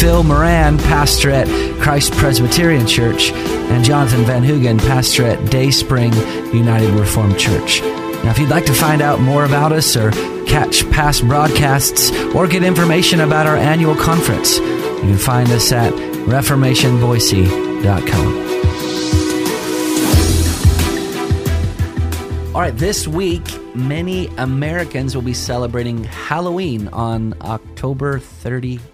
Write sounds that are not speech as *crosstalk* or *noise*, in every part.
Phil Moran, pastor at Christ Presbyterian Church, and Jonathan Van Hugen, pastor at Day Spring United Reformed Church. Now, if you'd like to find out more about us or catch past broadcasts or get information about our annual conference, you can find us at reformationboise.com. All right, this week, many Americans will be celebrating Halloween on October 31st.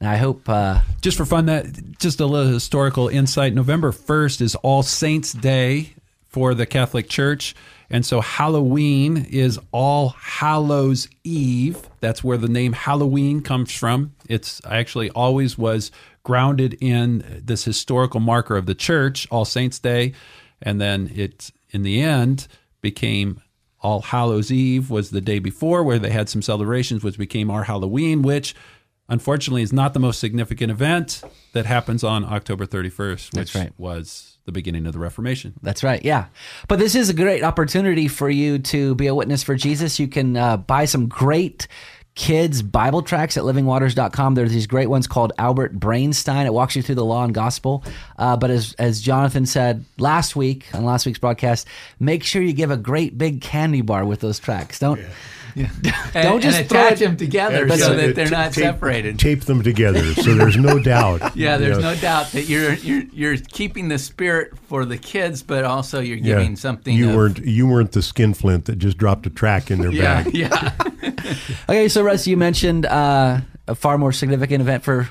Now, I hope. Uh, just for fun, that just a little historical insight. November 1st is All Saints' Day for the Catholic Church. And so Halloween is All Hallows Eve. That's where the name Halloween comes from. It's actually always was grounded in this historical marker of the church, All Saints' Day. And then it, in the end became All Hallows Eve was the day before where they had some celebrations, which became our Halloween, which unfortunately is not the most significant event that happens on October 31st, which right. was the beginning of the Reformation. That's right, yeah. But this is a great opportunity for you to be a witness for Jesus. You can uh, buy some great kids Bible tracks at livingwaters.com. There's these great ones called Albert Brainstein. It walks you through the law and gospel. Uh, but as, as Jonathan said last week on last week's broadcast, make sure you give a great big candy bar with those tracks. Don't. Yeah. *laughs* Yeah. *laughs* Don't just attach them together so that they're not tape, separated. Tape them together so there's no *laughs* doubt. yeah, there's you know. no doubt that you're you're you're keeping the spirit for the kids, but also you're giving yeah. something. You of, weren't you weren't the skinflint that just dropped a track in their yeah, bag. Yeah. *laughs* okay, so Russ, you mentioned uh, a far more significant event for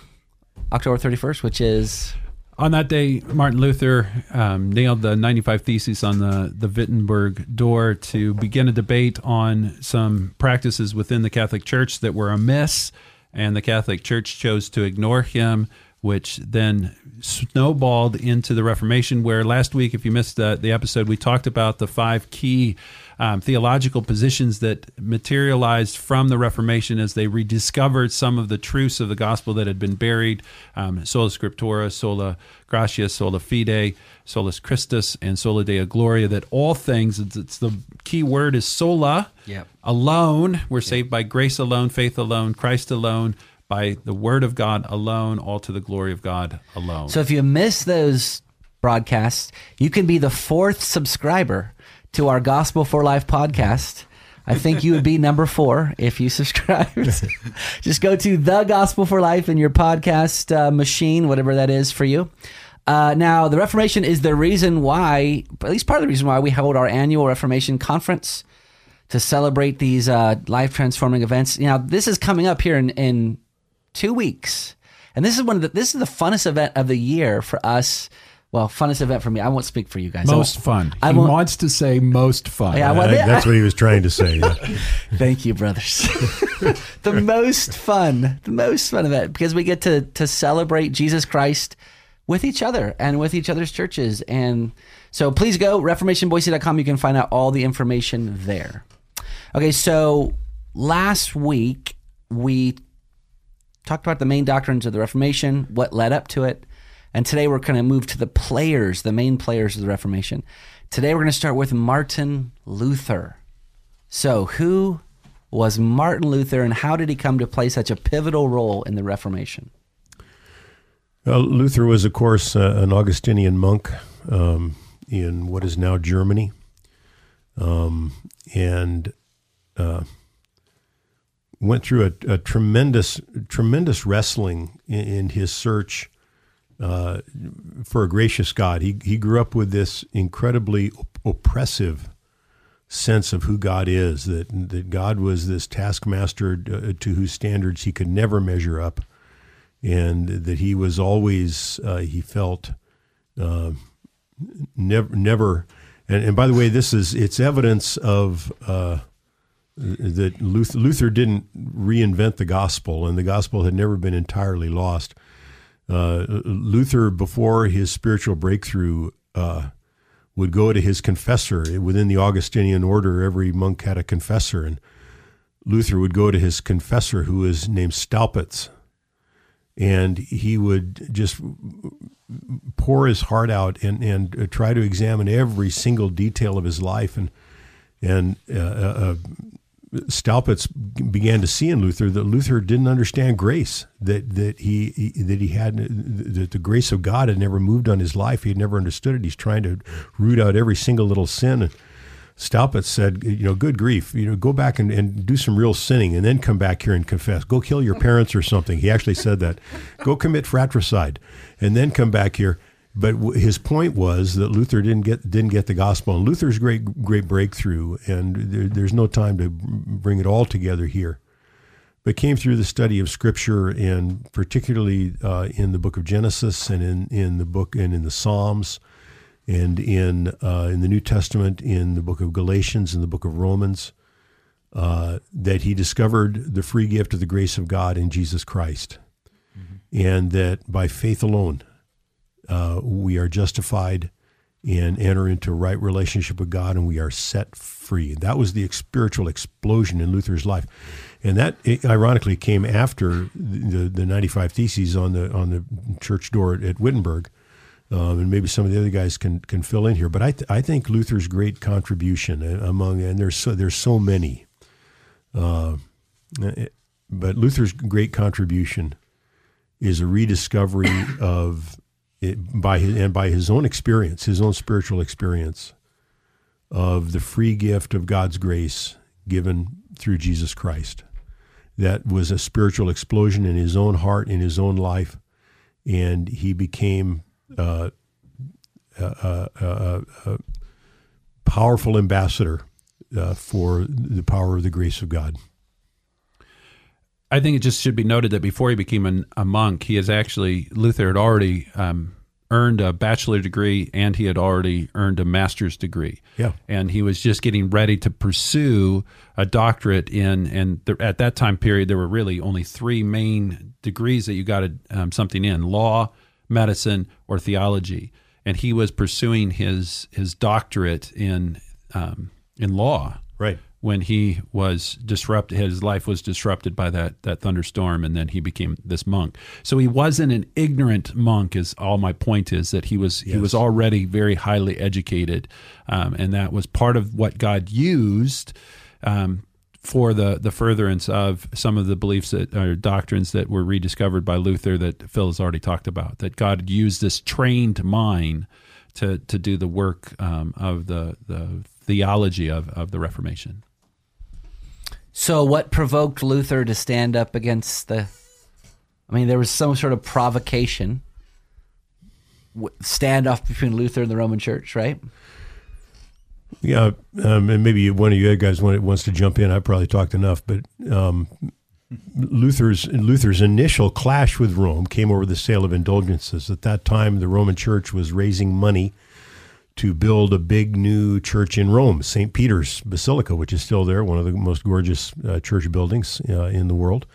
October 31st, which is on that day, Martin Luther um, nailed the 95 Theses on the, the Wittenberg door to begin a debate on some practices within the Catholic Church that were amiss, and the Catholic Church chose to ignore him, which then snowballed into the Reformation. Where last week, if you missed the, the episode, we talked about the five key um, theological positions that materialized from the Reformation as they rediscovered some of the truths of the gospel that had been buried um, sola scriptura, sola gratia, sola fide, solus Christus, and sola Deo gloria. That all things, it's, it's the key word is sola, yep. alone. We're saved by grace alone, faith alone, Christ alone by the word of God alone, all to the glory of God alone. So if you miss those broadcasts, you can be the fourth subscriber to our Gospel for Life podcast. I think you would be number four if you subscribed. *laughs* Just go to the Gospel for Life in your podcast uh, machine, whatever that is for you. Uh, now, the Reformation is the reason why, at least part of the reason why we hold our annual Reformation conference to celebrate these uh, life transforming events. Now, this is coming up here in, in two weeks, and this is one of the this is the funnest event of the year for us well, funnest event for me. I won't speak for you guys. Most fun. I he wants to say most fun. Yeah, well, that's what he was trying to say. Yeah. *laughs* Thank you, brothers. *laughs* the most fun, the most fun event because we get to to celebrate Jesus Christ with each other and with each other's churches. And so please go reformationboise.com. You can find out all the information there. Okay, so last week we talked about the main doctrines of the Reformation, what led up to it and today we're going to move to the players, the main players of the Reformation. Today we're going to start with Martin Luther. So, who was Martin Luther and how did he come to play such a pivotal role in the Reformation? Well, Luther was, of course, uh, an Augustinian monk um, in what is now Germany. Um, and uh, went through a, a, tremendous, tremendous wrestling in, in his search uh, for a gracious God. He, he grew up with this incredibly op- oppressive sense of who God is, that, that God was this taskmaster uh, to whose standards he could never measure up, and that he was always, uh, he felt, uh, never, never. And, and by the way, this is, it's evidence of, uh, that Luther, Luther didn't reinvent the gospel, and the gospel had never been entirely lost. Uh, Luther, before his spiritual breakthrough, uh, would go to his confessor. Within the Augustinian order, every monk had a confessor, and Luther would go to his confessor, who was named Staupitz, and he would just pour his heart out and, and try to examine every single detail of his life. And, and uh, uh, Staupitz began to see in Luther that Luther didn't understand grace, that that he, he, that he had that the grace of God had never moved on his life. He had never understood it. He's trying to root out every single little sin. And Staupitz said, you know, good grief, you know, go back and, and do some real sinning and then come back here and confess. Go kill your parents or something. He actually said that. Go commit fratricide and then come back here but his point was that Luther didn't get didn't get the gospel, and Luther's great great breakthrough, and there, there's no time to bring it all together here, but came through the study of Scripture, and particularly uh, in the book of Genesis, and in, in the book and in the Psalms, and in uh, in the New Testament, in the book of Galatians, in the book of Romans, uh, that he discovered the free gift of the grace of God in Jesus Christ, mm-hmm. and that by faith alone uh, we are justified and enter into right relationship with God, and we are set free. That was the spiritual explosion in Luther's life, and that ironically came after the, the 95 Theses on the on the church door at, Wittenberg. Um, and maybe some of the other guys can can fill in here. But I th- I think Luther's great contribution uh, among and there's so, there's so many, uh, but Luther's great contribution is a rediscovery of by his, and by his own experience, his own spiritual experience of the free gift of God's grace given through Jesus Christ. That was a spiritual explosion in his own heart, in his own life, and he became uh, a, a, a, a, powerful ambassador uh, for the power of the grace of God. I think it just should be noted that before he became an, a monk, he has actually Luther had already um, earned a bachelor degree and he had already earned a master's degree. Yeah, and he was just getting ready to pursue a doctorate in. And the, at that time period, there were really only three main degrees that you got um, something in: law, medicine, or theology. And he was pursuing his his doctorate in um, in law. Right when he was disrupted his life was disrupted by that that thunderstorm and then he became this monk so he wasn't an ignorant monk is all my point is that he was yes. he was already very highly educated um, and that was part of what god used um, for the the furtherance of some of the beliefs that or doctrines that were rediscovered by Luther that Phil has already talked about that God used this trained mind to to do the work um, of the the theology of, of the Reformation. So, what provoked Luther to stand up against the? I mean, there was some sort of provocation, standoff between Luther and the Roman Church, right? Yeah, um, and maybe one of you guys wants to jump in. I've probably talked enough, but um, Luther's Luther's initial clash with Rome came over the sale of indulgences. At that time, the Roman Church was raising money to build a big new church in Rome, St. Peter's Basilica, which is still there, one of the most gorgeous uh, church buildings uh, in the world.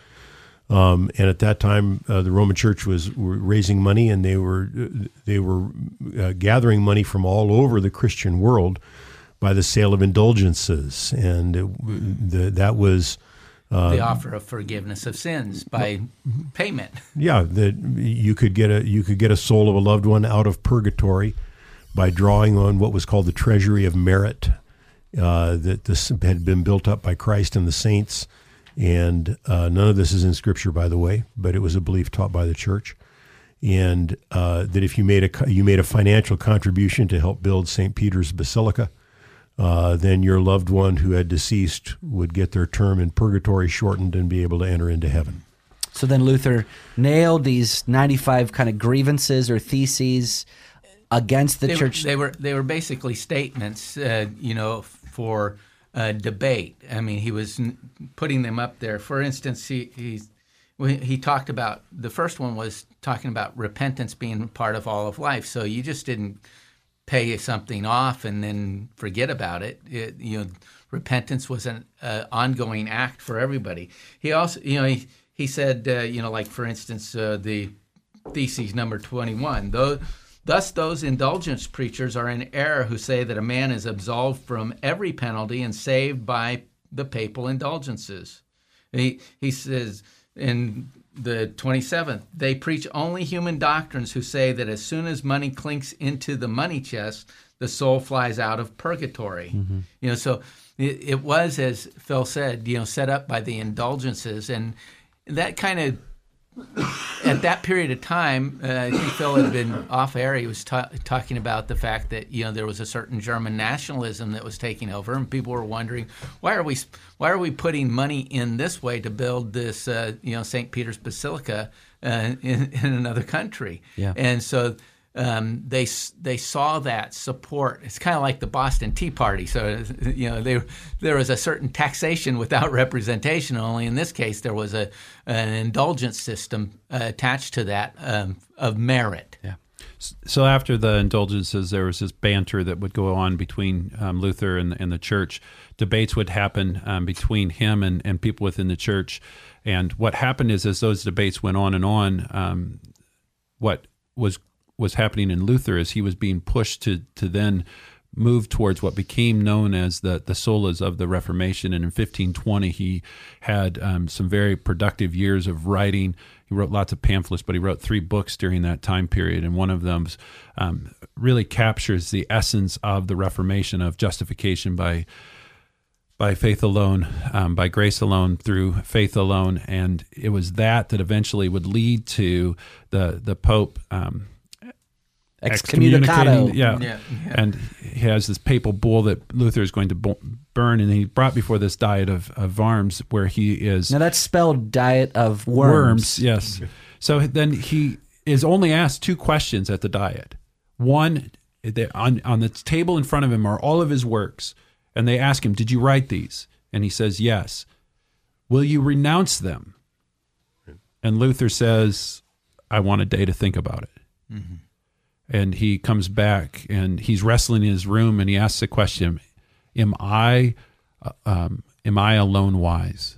Um, and at that time, uh, the Roman Church was raising money, and they were they were uh, gathering money from all over the Christian world by the sale of indulgences, and it, the, that was uh, the offer of forgiveness of sins by payment. Yeah, that you could get a you could get a soul of a loved one out of purgatory by drawing on what was called the treasury of merit uh, that this had been built up by Christ and the saints. And uh, none of this is in Scripture, by the way, but it was a belief taught by the church. And uh, that if you made a you made a financial contribution to help build St. Peter's Basilica, uh, then your loved one who had deceased would get their term in purgatory shortened and be able to enter into heaven. So then Luther nailed these 95 kind of grievances or theses against the they, church. They were they were basically statements, uh, you know, for uh, debate. I mean, he was putting them up there. For instance, he he he talked about the first one was talking about repentance being part of all of life. So you just didn't pay something off and then forget about it. it you know, repentance was an uh, ongoing act for everybody. He also, you know, he he said, uh, you know, like for instance, uh, the theses number twenty one. Those Thus, those indulgence preachers are in error who say that a man is absolved from every penalty and saved by the papal indulgences. He, he says in the 27th, they preach only human doctrines who say that as soon as money clinks into the money chest, the soul flies out of purgatory. Mm-hmm. You know, so it, it, was, as Phil said, you know, set up by the indulgences, and that kind of at that period of time, uh, I think Phil had been off air. He was ta- talking about the fact that you know there was a certain German nationalism that was taking over, and people were wondering why are we why are we putting money in this way to build this uh, you know St. Peter's Basilica uh, in, in another country? Yeah. And so um, they they saw that support. It's kind of like the Boston Tea Party. So you know they, there was a certain taxation without *laughs* representation. Only in this case there was a an indulgence system uh, attached to that um, of merit. Yeah. So after the indulgences, there was this banter that would go on between um, Luther and, and, the church. Debates would happen um, between him and, and people within the church. And what happened is, as those debates went on and on, um, what was was happening in Luther as he was being pushed to to then move towards what became known as the the solas of the Reformation. And in 1520, he had um, some very productive years of writing. He wrote lots of pamphlets, but he wrote three books during that time period, and one of them um, really captures the essence of the Reformation of justification by by faith alone, um, by grace alone, through faith alone, and it was that that eventually would lead to the the Pope um, excommunicado. Yeah. Yeah, yeah. And he has this papal bull that Luther is going to burn, and he brought before this diet of, of Worms, where he is. Now that's spelled diet of worms. Worms, yes. So then he is only asked two questions at the diet. One, on, on the table in front of him are all of his works, and they ask him, Did you write these? And he says, Yes. Will you renounce them? And Luther says, I want a day to think about it. Mm-hmm and he comes back and he's wrestling in his room and he asks the question am i uh, um, am i alone wise?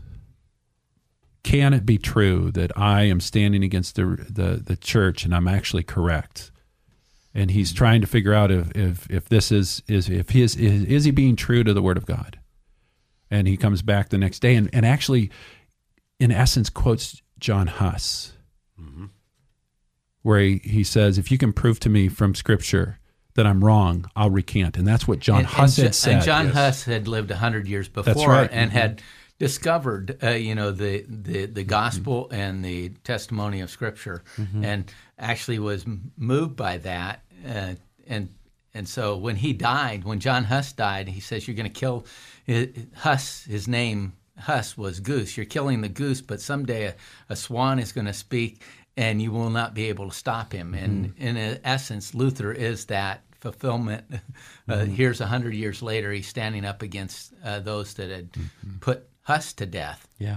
Can it be true that i am standing against the, the, the church and i'm actually correct? And he's trying to figure out if, if, if this is, is if he is, is, is he being true to the word of god? And he comes back the next day and, and actually in essence quotes john huss. Mm-hmm where he, he says, if you can prove to me from Scripture that I'm wrong, I'll recant. And that's what John and, Huss and, had said. And John yes. Huss had lived 100 years before right. and mm-hmm. had discovered, uh, you know, the, the, the gospel mm-hmm. and the testimony of Scripture mm-hmm. and actually was moved by that. Uh, and and so when he died, when John Huss died, he says, You're going to kill Huss, his name Huss was goose. You're killing the goose, but someday a, a swan is going to speak and you will not be able to stop him. And mm-hmm. in essence, Luther is that fulfillment. *laughs* Uh, mm-hmm. Here's a hundred years later, he's standing up against uh, those that had mm-hmm. put Huss to death. Yeah,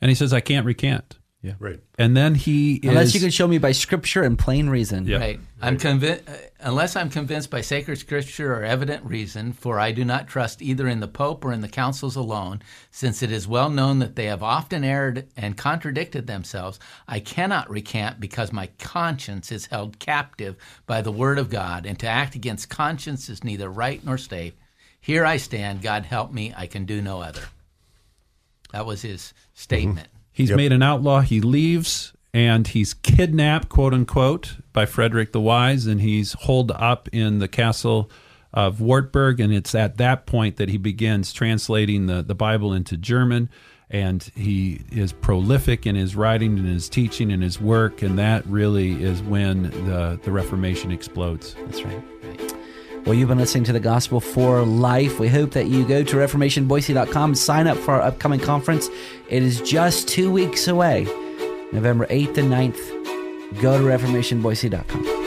and he says, "I can't recant." Yeah. Right. And then he unless you can show me by scripture and plain reason. Yeah. Right. I'm convinced uh, unless I'm convinced by sacred scripture or evident reason, for I do not trust either in the pope or in the councils alone, since it is well known that they have often erred and contradicted themselves. I cannot recant because my conscience is held captive by the word of God, and to act against conscience is neither right nor safe. Here I stand, God help me, I can do no other. That was his statement. Mm-hmm. He's yep. made an outlaw. He leaves and he's kidnapped, quote unquote, by Frederick the Wise, and he's holed up in the castle of Wartburg. And it's at that point that he begins translating the, the Bible into German. And he is prolific in his writing and his teaching and his work. And that really is when the, the Reformation explodes. That's right. Well, you've been listening to the Gospel for Life. We hope that you go to ReformationBoise.com, sign up for our upcoming conference. It is just two weeks away, November 8th and 9th. Go to ReformationBoise.com.